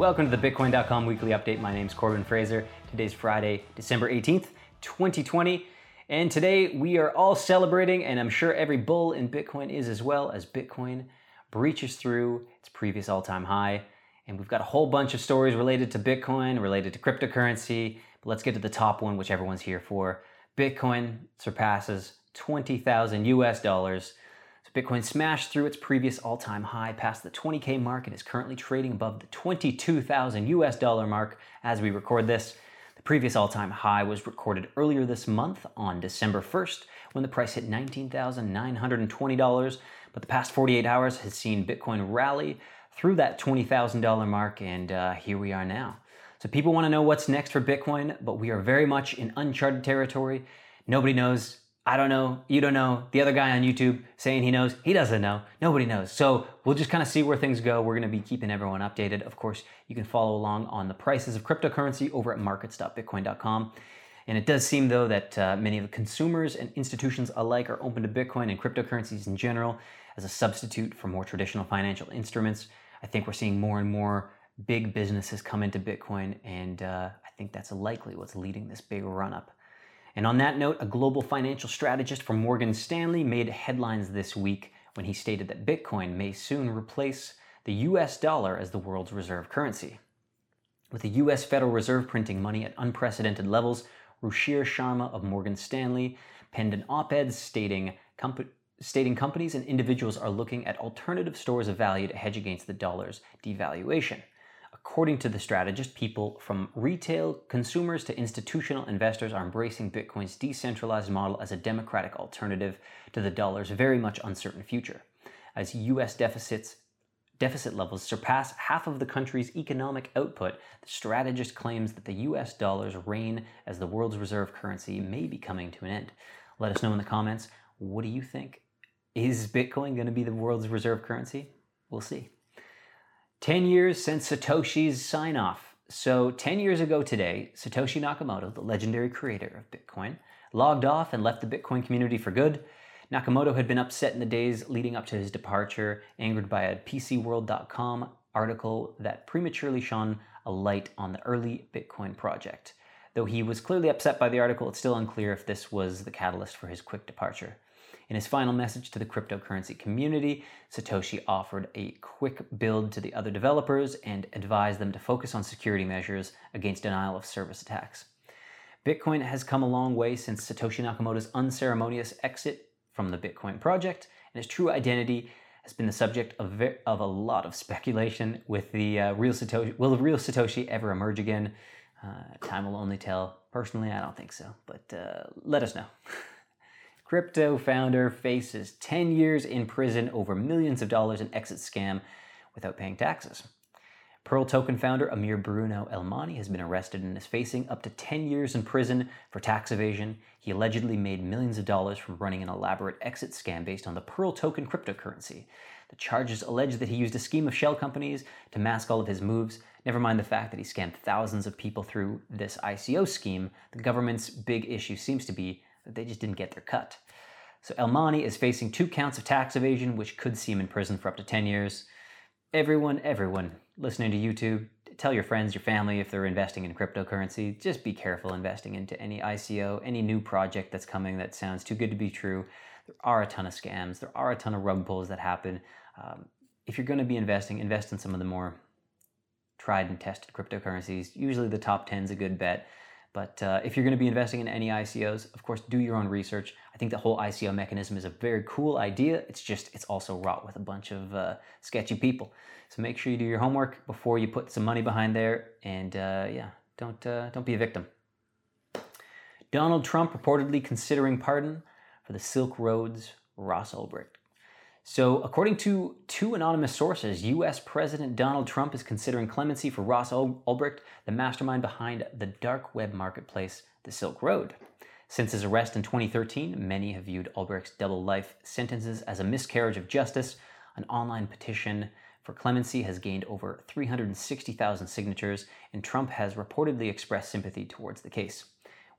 Welcome to the Bitcoin.com weekly update. My name is Corbin Fraser. Today's Friday, December 18th, 2020. And today we are all celebrating, and I'm sure every bull in Bitcoin is as well, as Bitcoin breaches through its previous all time high. And we've got a whole bunch of stories related to Bitcoin, related to cryptocurrency. But let's get to the top one, which everyone's here for. Bitcoin surpasses 20,000 US dollars Bitcoin smashed through its previous all-time high past the 20k mark and is currently trading above the 22,000 US dollar mark as we record this. The previous all-time high was recorded earlier this month on December 1st when the price hit $19,920, but the past 48 hours has seen Bitcoin rally through that $20,000 mark and uh, here we are now. So people want to know what's next for Bitcoin, but we are very much in uncharted territory. Nobody knows I don't know, you don't know, the other guy on YouTube saying he knows, he doesn't know, nobody knows. So we'll just kind of see where things go. We're going to be keeping everyone updated. Of course, you can follow along on the prices of cryptocurrency over at markets.bitcoin.com. And it does seem, though, that uh, many of the consumers and institutions alike are open to Bitcoin and cryptocurrencies in general as a substitute for more traditional financial instruments. I think we're seeing more and more big businesses come into Bitcoin, and uh, I think that's likely what's leading this big run up. And on that note, a global financial strategist from Morgan Stanley made headlines this week when he stated that Bitcoin may soon replace the US dollar as the world's reserve currency. With the US Federal Reserve printing money at unprecedented levels, Ruchir Sharma of Morgan Stanley penned an op ed stating, stating companies and individuals are looking at alternative stores of value to hedge against the dollar's devaluation. According to the strategist, people from retail consumers to institutional investors are embracing Bitcoin's decentralized model as a democratic alternative to the dollar's very much uncertain future. As US deficits deficit levels surpass half of the country's economic output, the strategist claims that the US dollar's reign as the world's reserve currency may be coming to an end. Let us know in the comments, what do you think? Is Bitcoin going to be the world's reserve currency? We'll see. 10 years since Satoshi's sign off. So, 10 years ago today, Satoshi Nakamoto, the legendary creator of Bitcoin, logged off and left the Bitcoin community for good. Nakamoto had been upset in the days leading up to his departure, angered by a PCWorld.com article that prematurely shone a light on the early Bitcoin project. Though he was clearly upset by the article, it's still unclear if this was the catalyst for his quick departure. In his final message to the cryptocurrency community, Satoshi offered a quick build to the other developers and advised them to focus on security measures against denial of service attacks. Bitcoin has come a long way since Satoshi Nakamoto's unceremonious exit from the Bitcoin project, and his true identity has been the subject of, ve- of a lot of speculation. With the uh, real Satoshi, will the real Satoshi ever emerge again? Uh, time will only tell. Personally, I don't think so, but uh, let us know. Crypto founder faces 10 years in prison over millions of dollars in exit scam without paying taxes. Pearl token founder Amir Bruno Elmaani has been arrested and is facing up to 10 years in prison for tax evasion. He allegedly made millions of dollars from running an elaborate exit scam based on the Pearl token cryptocurrency. The charges allege that he used a scheme of shell companies to mask all of his moves. Never mind the fact that he scammed thousands of people through this ICO scheme, the government's big issue seems to be they just didn't get their cut. So Elmaani is facing two counts of tax evasion, which could see him in prison for up to 10 years. Everyone, everyone listening to YouTube, tell your friends, your family if they're investing in cryptocurrency, just be careful investing into any ICO, any new project that's coming that sounds too good to be true. There are a ton of scams, there are a ton of rug pulls that happen. Um, if you're going to be investing, invest in some of the more tried and tested cryptocurrencies. Usually the top 10 is a good bet. But uh, if you're going to be investing in any ICOs, of course, do your own research. I think the whole ICO mechanism is a very cool idea. It's just, it's also wrought with a bunch of uh, sketchy people. So make sure you do your homework before you put some money behind there. And uh, yeah, don't, uh, don't be a victim. Donald Trump reportedly considering pardon for the Silk Road's Ross Ulbricht. So, according to two anonymous sources, US President Donald Trump is considering clemency for Ross Ulbricht, the mastermind behind the dark web marketplace, the Silk Road. Since his arrest in 2013, many have viewed Ulbricht's double life sentences as a miscarriage of justice. An online petition for clemency has gained over 360,000 signatures, and Trump has reportedly expressed sympathy towards the case.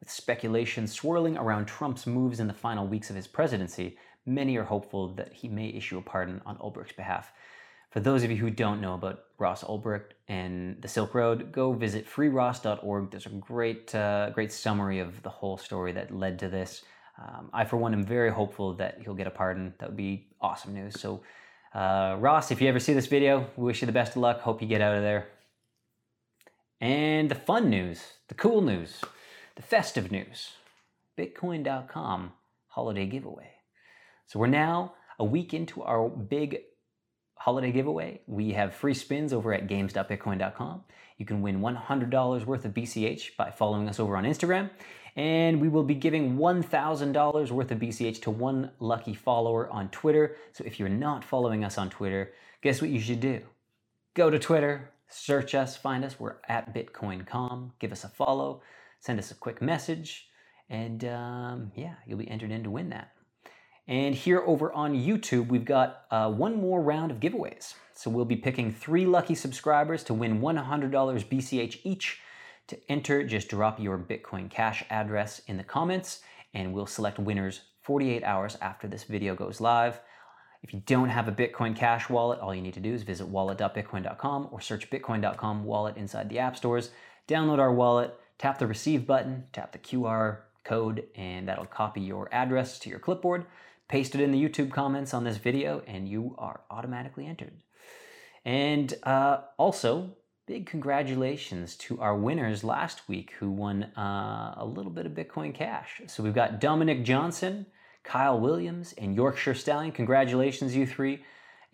With speculation swirling around Trump's moves in the final weeks of his presidency, many are hopeful that he may issue a pardon on Ulbricht's behalf. For those of you who don't know about Ross Ulbricht and the Silk Road, go visit freeross.org. There's a great, uh, great summary of the whole story that led to this. Um, I, for one, am very hopeful that he'll get a pardon. That would be awesome news. So, uh, Ross, if you ever see this video, we wish you the best of luck. Hope you get out of there. And the fun news, the cool news, the festive news Bitcoin.com holiday giveaway. So, we're now a week into our big holiday giveaway. We have free spins over at games.bitcoin.com. You can win $100 worth of BCH by following us over on Instagram. And we will be giving $1,000 worth of BCH to one lucky follower on Twitter. So if you're not following us on Twitter, guess what you should do? Go to Twitter, search us, find us. We're at BitcoinCom. Give us a follow, send us a quick message, and um, yeah, you'll be entered in to win that. And here over on YouTube, we've got uh, one more round of giveaways. So we'll be picking three lucky subscribers to win $100 BCH each. To enter, just drop your Bitcoin Cash address in the comments, and we'll select winners 48 hours after this video goes live. If you don't have a Bitcoin Cash wallet, all you need to do is visit wallet.bitcoin.com or search bitcoin.com wallet inside the app stores. Download our wallet, tap the receive button, tap the QR code, and that'll copy your address to your clipboard paste it in the YouTube comments on this video, and you are automatically entered. And uh, also, big congratulations to our winners last week who won uh, a little bit of Bitcoin Cash. So we've got Dominic Johnson, Kyle Williams, and Yorkshire Stallion. Congratulations, you three.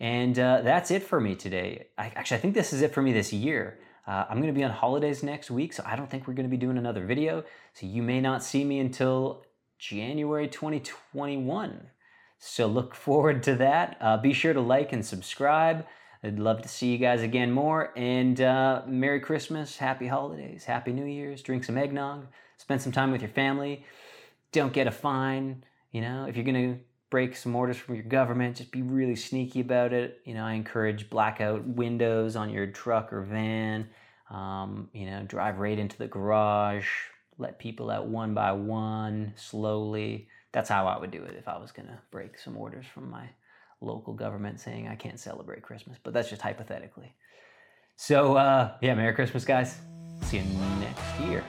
And uh, that's it for me today. I, actually, I think this is it for me this year. Uh, I'm going to be on holidays next week, so I don't think we're going to be doing another video. So you may not see me until January 2021. So look forward to that. Uh, be sure to like and subscribe. I'd love to see you guys again more. And uh, Merry Christmas, Happy Holidays, Happy New Year's. Drink some eggnog, spend some time with your family. Don't get a fine. You know, if you're going to break some orders from your government, just be really sneaky about it. You know, I encourage blackout windows on your truck or van. Um, you know, drive right into the garage, let people out one by one, slowly that's how I would do it if I was to break some orders from my local government saying I can't celebrate Christmas. But that's just hypothetically. So, uh, yeah, Merry Christmas, guys. See you next year.